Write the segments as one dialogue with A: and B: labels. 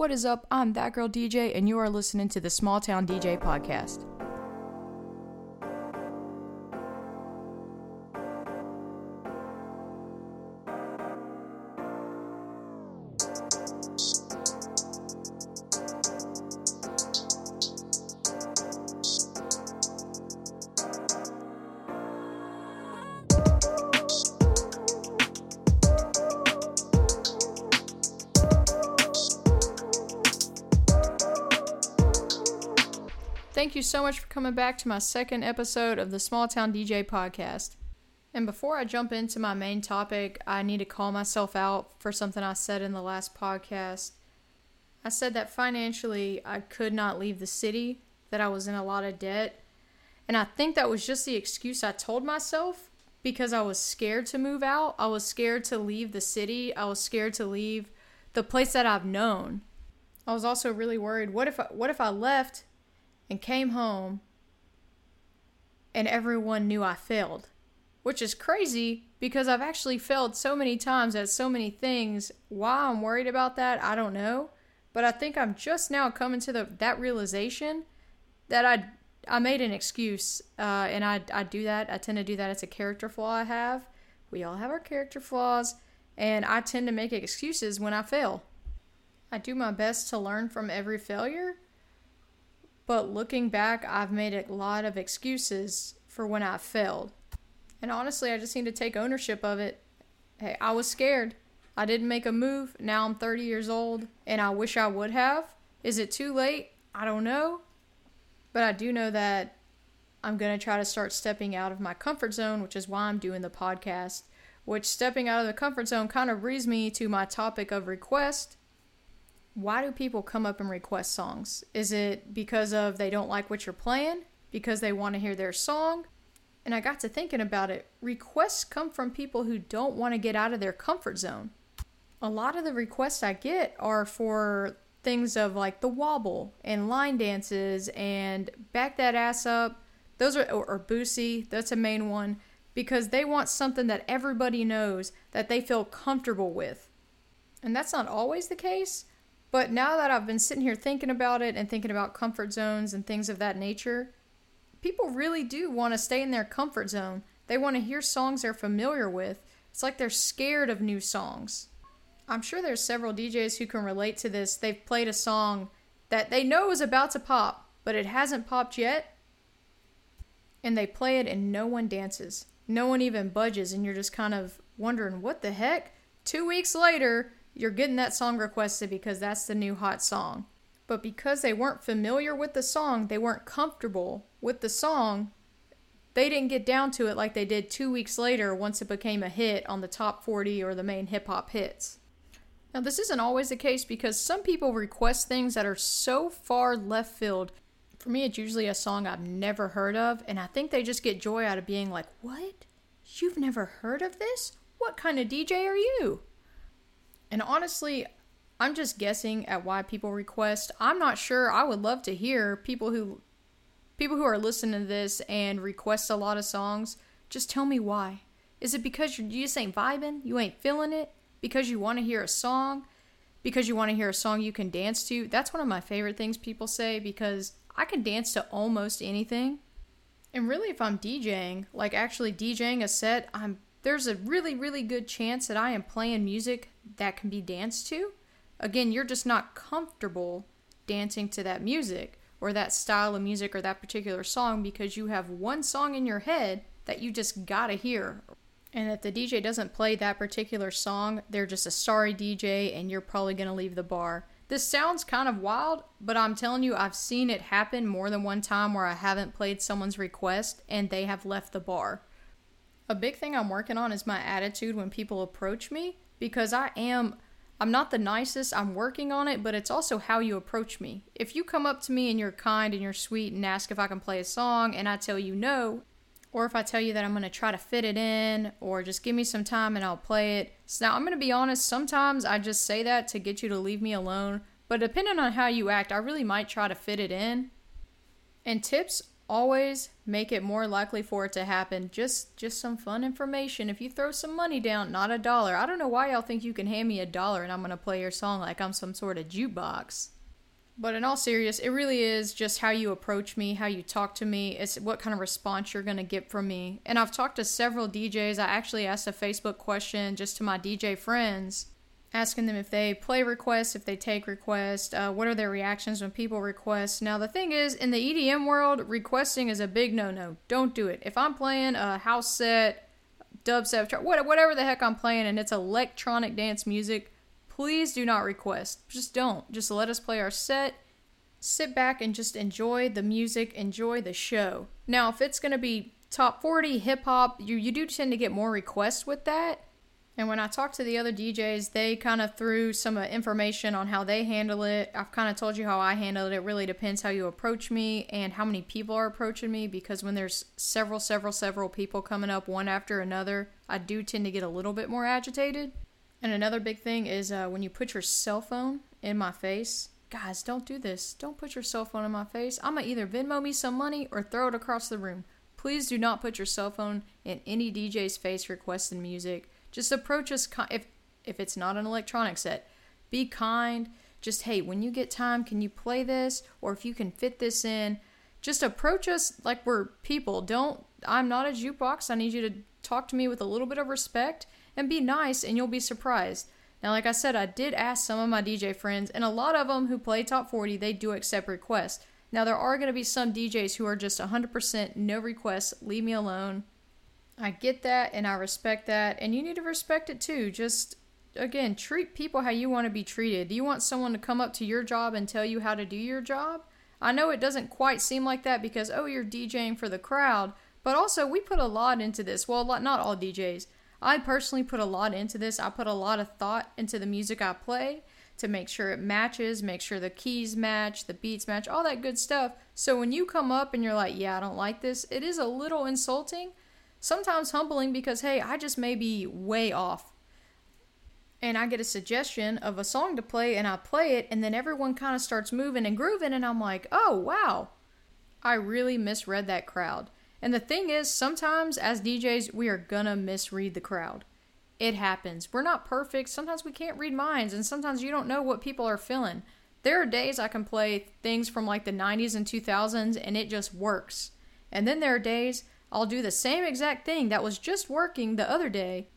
A: What is up? I'm That Girl DJ, and you are listening to the Small Town DJ podcast. Thank you so much for coming back to my second episode of the Small Town DJ podcast. And before I jump into my main topic, I need to call myself out for something I said in the last podcast. I said that financially I could not leave the city, that I was in a lot of debt. And I think that was just the excuse I told myself because I was scared to move out. I was scared to leave the city. I was scared to leave the place that I've known. I was also really worried what if I, what if I left and came home and everyone knew I failed. Which is crazy because I've actually failed so many times at so many things. Why I'm worried about that, I don't know. But I think I'm just now coming to the that realization that I I made an excuse, uh, and I I do that. I tend to do that. It's a character flaw I have. We all have our character flaws, and I tend to make excuses when I fail. I do my best to learn from every failure, but looking back, I've made a lot of excuses for when I failed. And honestly, I just need to take ownership of it. Hey, I was scared. I didn't make a move. Now I'm 30 years old and I wish I would have. Is it too late? I don't know. But I do know that I'm going to try to start stepping out of my comfort zone, which is why I'm doing the podcast. Which stepping out of the comfort zone kind of brings me to my topic of request why do people come up and request songs? Is it because of they don't like what you're playing? Because they want to hear their song? And I got to thinking about it. Requests come from people who don't want to get out of their comfort zone. A lot of the requests I get are for things of like the wobble and line dances and back that ass up. Those are, or, or Boosie, that's a main one, because they want something that everybody knows that they feel comfortable with. And that's not always the case, but now that I've been sitting here thinking about it and thinking about comfort zones and things of that nature, people really do want to stay in their comfort zone. They want to hear songs they're familiar with. It's like they're scared of new songs. I'm sure there's several DJs who can relate to this. They've played a song that they know is about to pop, but it hasn't popped yet. And they play it and no one dances. No one even budges, and you're just kind of wondering, what the heck? Two weeks later, you're getting that song requested because that's the new hot song. But because they weren't familiar with the song, they weren't comfortable with the song, they didn't get down to it like they did two weeks later once it became a hit on the top 40 or the main hip hop hits. Now, this isn't always the case because some people request things that are so far left field. For me, it's usually a song I've never heard of, and I think they just get joy out of being like, What? You've never heard of this? What kind of DJ are you? And honestly, I'm just guessing at why people request. I'm not sure. I would love to hear people who people who are listening to this and request a lot of songs. Just tell me why. Is it because you just ain't vibing? You ain't feeling it? Because you want to hear a song? Because you want to hear a song you can dance to? That's one of my favorite things people say because I can dance to almost anything. And really, if I'm DJing, like actually DJing a set, I'm there's a really, really good chance that I am playing music that can be danced to. Again, you're just not comfortable dancing to that music or that style of music or that particular song because you have one song in your head that you just gotta hear. And if the DJ doesn't play that particular song, they're just a sorry DJ and you're probably gonna leave the bar. This sounds kind of wild, but I'm telling you, I've seen it happen more than one time where I haven't played someone's request and they have left the bar. A big thing I'm working on is my attitude when people approach me because I am I'm not the nicest. I'm working on it, but it's also how you approach me. If you come up to me and you're kind and you're sweet and ask if I can play a song and I tell you no, or if I tell you that I'm going to try to fit it in or just give me some time and I'll play it. So now I'm going to be honest, sometimes I just say that to get you to leave me alone, but depending on how you act, I really might try to fit it in. And tips always make it more likely for it to happen. Just just some fun information. If you throw some money down, not a dollar. I don't know why y'all think you can hand me a dollar and I'm to play your song like I'm some sort of jukebox. But in all serious, it really is just how you approach me, how you talk to me. It's what kind of response you're to get from me. And I've talked to several DJs. I actually asked a Facebook question just to my DJ friends asking them if they play requests, if they take requests, uh, what are their reactions when people request. Now, the thing is, in the EDM world, requesting is a big no no. Don't do it. If I'm playing a house set, dubstep, whatever the heck I'm playing, and it's electronic dance music, please do not request. Just don't. Just let us play our set. Sit back and just enjoy the music, enjoy the show. Now, if it's going to be top 40 hip hop, you, you do tend to get more requests with that and when I talked to the other DJs, they kind of threw some uh, information on how they handle it. I've kind of told you how I handle it. It really depends how you approach me and how many people are approaching me because when there's several, several, several people coming up one after another, I do tend to get a little bit more agitated. And another big thing is uh, when you put your cell phone in my face, guys, don't do this. Don't put your cell phone in my face. I'm going to either Venmo me some money or throw it across the room. Please do not put your cell phone in any DJ's face requesting music just approach us if if it's not an electronic set. Be kind. Just hey, when you get time, can you play this or if you can fit this in, just approach us like we're people. Don't I'm not a jukebox. I need you to talk to me with a little bit of respect and be nice and you'll be surprised. Now, like I said, I did ask some of my DJ friends, and a lot of them who play top 40, they do accept requests. Now, there are going to be some DJs who are just 100% no requests, leave me alone. I get that and I respect that, and you need to respect it too. Just again, treat people how you want to be treated. Do you want someone to come up to your job and tell you how to do your job? I know it doesn't quite seem like that because, oh, you're DJing for the crowd, but also we put a lot into this. Well, not all DJs. I personally put a lot into this. I put a lot of thought into the music I play to make sure it matches, make sure the keys match, the beats match, all that good stuff. So when you come up and you're like, yeah, I don't like this, it is a little insulting sometimes humbling because, hey, I just may be way off. And I get a suggestion of a song to play, and I play it, and then everyone kind of starts moving and grooving, and I'm like, oh, wow. I really misread that crowd. And the thing is, sometimes as DJs, we are gonna misread the crowd. It happens. We're not perfect. Sometimes we can't read minds, and sometimes you don't know what people are feeling. There are days I can play things from like the 90s and 2000s, and it just works. And then there are days I'll do the same exact thing that was just working the other day,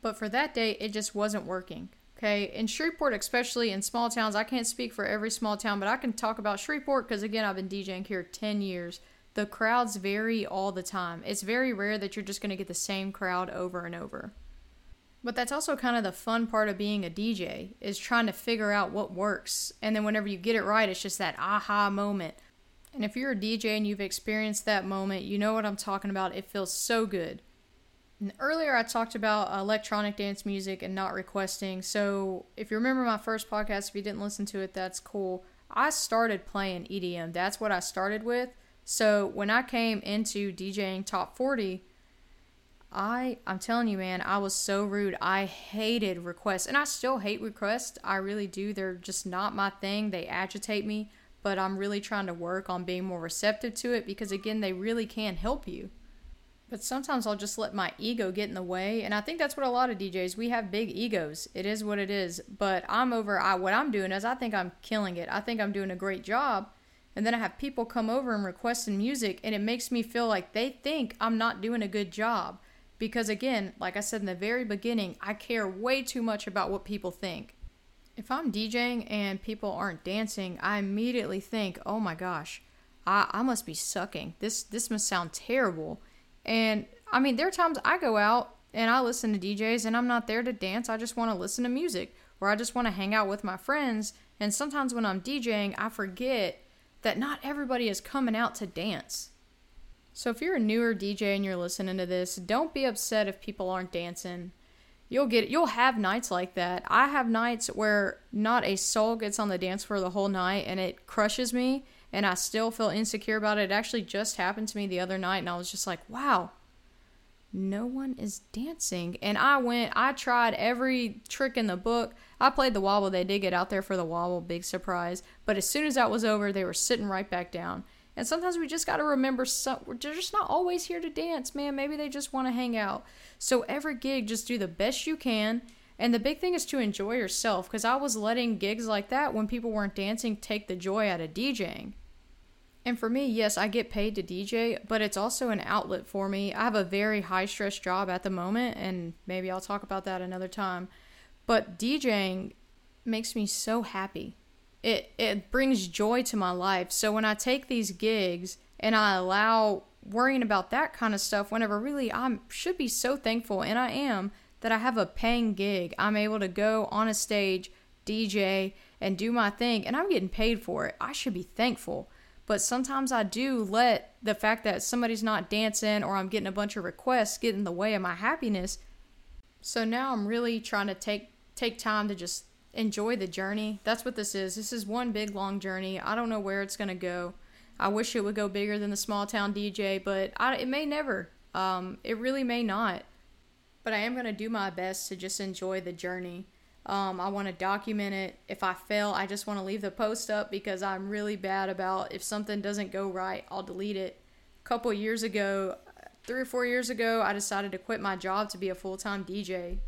A: but for that day, it just wasn't working. Okay, in Shreveport, especially in small towns, I can't speak for every small town, but I can talk about Shreveport because, again, I've been DJing here 10 years. The crowds vary all the time. It's very rare that you're just going to get the same crowd over and over. But that's also kind of the fun part of being a DJ is trying to figure out what works. And then whenever you get it right, it's just that aha moment. And if you're a DJ and you've experienced that moment, you know what I'm talking about. It feels so good. And earlier, I talked about electronic dance music and not requesting. So, if you remember my first podcast, if you didn't listen to it, that's cool. I started playing EDM. That's what I started with. So, when I came into DJing top 40, I I'm telling you man, I was so rude. I hated requests and I still hate requests. I really do. They're just not my thing. They agitate me but I'm really trying to work on being more receptive to it because, again, they really can help you. But sometimes I'll just let my ego get in the way, and I think that's what a lot of DJs we have big egos. It is what it is. But I'm over. I, what I'm doing is I think I'm killing it. I think I'm doing a great job, and then I have people come over and requesting music, and it makes me feel like they think I'm not doing a good job. Because again, like I said in the very beginning, I care way too much about what people think if I'm DJing and people aren't dancing, I immediately think, "Oh my gosh, I, I must be sucking. This this must sound terrible." And I mean, there are times I go out and I listen to DJs and I'm not there to dance. I just want to listen to music or I just want to hang out with my friends. And sometimes when I'm DJing, I forget that not everybody is coming out to dance. So if you're a newer DJ and you're listening to this, don't be upset if people aren't dancing you'll get you'll have nights like that. I have nights where not a soul gets on the dance floor the whole night and it crushes me and I still feel insecure about it. It actually just happened to me the other night and I was just like, "Wow. No one is dancing." And I went I tried every trick in the book. I played the wobble. They did get out there for the wobble, big surprise. But as soon as that was over, they were sitting right back down. And sometimes we just got to remember some, we're just not always here to dance, man. Maybe they just want to hang out. So every gig, just do the best you can. And the big thing is to enjoy yourself because I was letting gigs like that when people weren't dancing take the joy out of DJing. And for me, yes, I get paid to DJ, but it's also an outlet for me. I have a very high stress job at the moment, and maybe I'll talk about that another time. But DJing makes me so happy. It it brings joy to my life. So when I take these gigs and I allow worrying about that kind of stuff whenever really I should be so thankful and I am that I have a paying gig. I'm able to go on a stage, DJ and do my thing and I'm getting paid for it. I should be thankful but sometimes I do let the fact that somebody's not dancing or I'm getting a bunch of requests get in the way of my happiness. So now I'm really trying to take take time to just enjoy the journey. That's what this is. This is one big long journey. I don't know where it's going to go. I wish it would go bigger than the small town DJ, but I, it may never. Um, it really may not. But I am going to do my best to just enjoy the journey. Um, I want to document it. If I fail, I just want to leave the post up because I'm really bad about if something doesn't go right, I'll delete it. A couple years ago, three or four years ago, I decided to quit my job to be a full time DJ.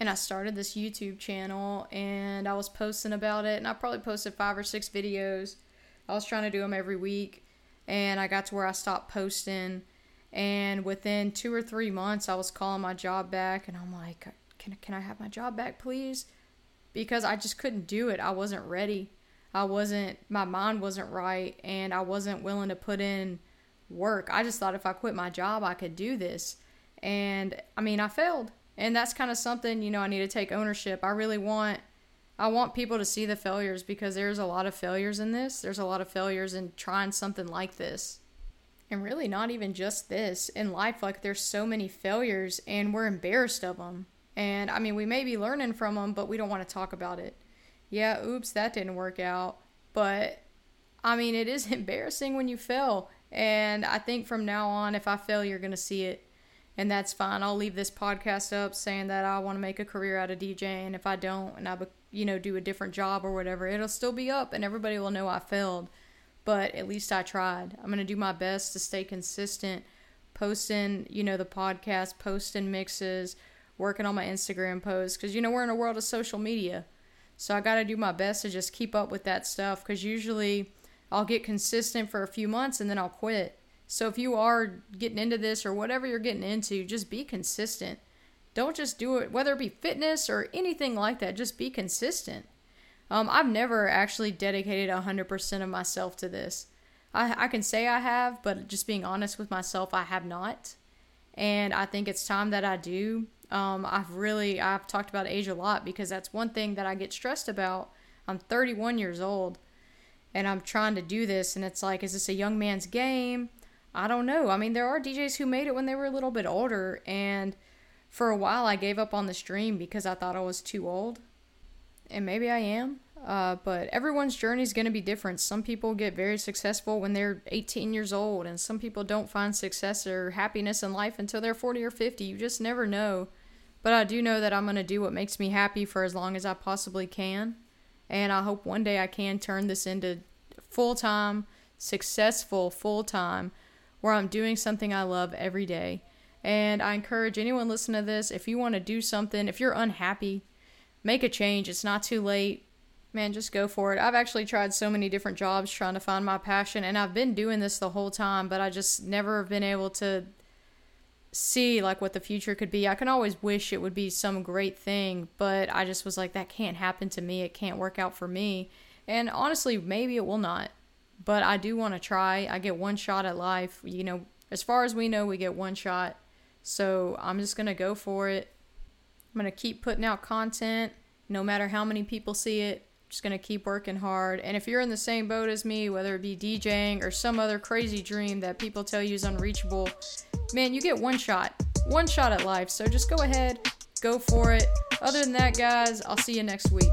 A: And I started this YouTube channel and I was posting about it. And I probably posted five or six videos. I was trying to do them every week. And I got to where I stopped posting. And within two or three months, I was calling my job back. And I'm like, can can I have my job back, please? Because I just couldn't do it. I wasn't ready. I wasn't my mind wasn't right and I wasn't willing to put in work. I just thought if I quit my job, I could do this. And I mean, I failed. And that's kind of something, you know, I need to take ownership. I really want I want people to see the failures because there's a lot of failures in this. There's a lot of failures in trying something like this. And really not even just this. In life like there's so many failures and we're embarrassed of them. And I mean, we may be learning from them, but we don't want to talk about it. Yeah, oops, that didn't work out. But I mean, it is embarrassing when you fail. And I think from now on, if I fail, you're going to see it. And that's fine. I'll leave this podcast up saying that I want to make a career out of DJing. If I don't and I, you know, do a different job or whatever, it'll still be up and everybody will know I failed. But at least I tried. I'm to do my best to stay consistent, posting, you know, the podcast, posting mixes, working on my Instagram posts because you know we're in a world of social media. So I got to do my best to just keep up with that stuff because usually I'll get consistent for a few months and then I'll quit. So if you are getting into this or whatever you're getting into, just be consistent. Don't just do it, whether it be fitness or anything like that, just be consistent. Um, I've never actually dedicated 100% of myself to this. I, I can say I have, but just being honest with myself, I have not. And I think it's time that I do. Um, I've really I've talked about age a lot because that's one thing that I get stressed about. I'm 31 years old and I'm trying to do this and it's like is this a young man's game? I don't know. I mean, there are DJs who made it when they were a little bit older and for a while I gave up on the stream because I thought I was too old. And maybe I am. Uh, but everyone's journey is going to be different. Some people get very successful when they're 18 years old, and some people don't find success or happiness in life until they're 40 or 50. You just never know. But I do know that I'm going to do what makes me happy for as long as I possibly can. And I hope one day I can turn this into full time, successful full time, where I'm doing something I love every day. And I encourage anyone listening to this if you want to do something, if you're unhappy, make a change. It's not too late. Man, just go for it. I've actually tried so many different jobs trying to find my passion, and I've been doing this the whole time, but I just never have been able to see like what the future could be. I can always wish it would be some great thing, but I just was like that can't happen to me. It can't work out for me. And honestly, maybe it will not. But I do want to try. I get one shot at life. You know, as far as we know, we get one shot. So, I'm just going to go for it. I'm going to keep putting out content no matter how many people see it. just going to keep working hard. And if you're in the same boat as me, whether it be DJing or some other crazy dream that people tell you is unreachable, man, you get one shot, one shot at life. So just go ahead, go for it. Other than that, guys, I'll see you next week.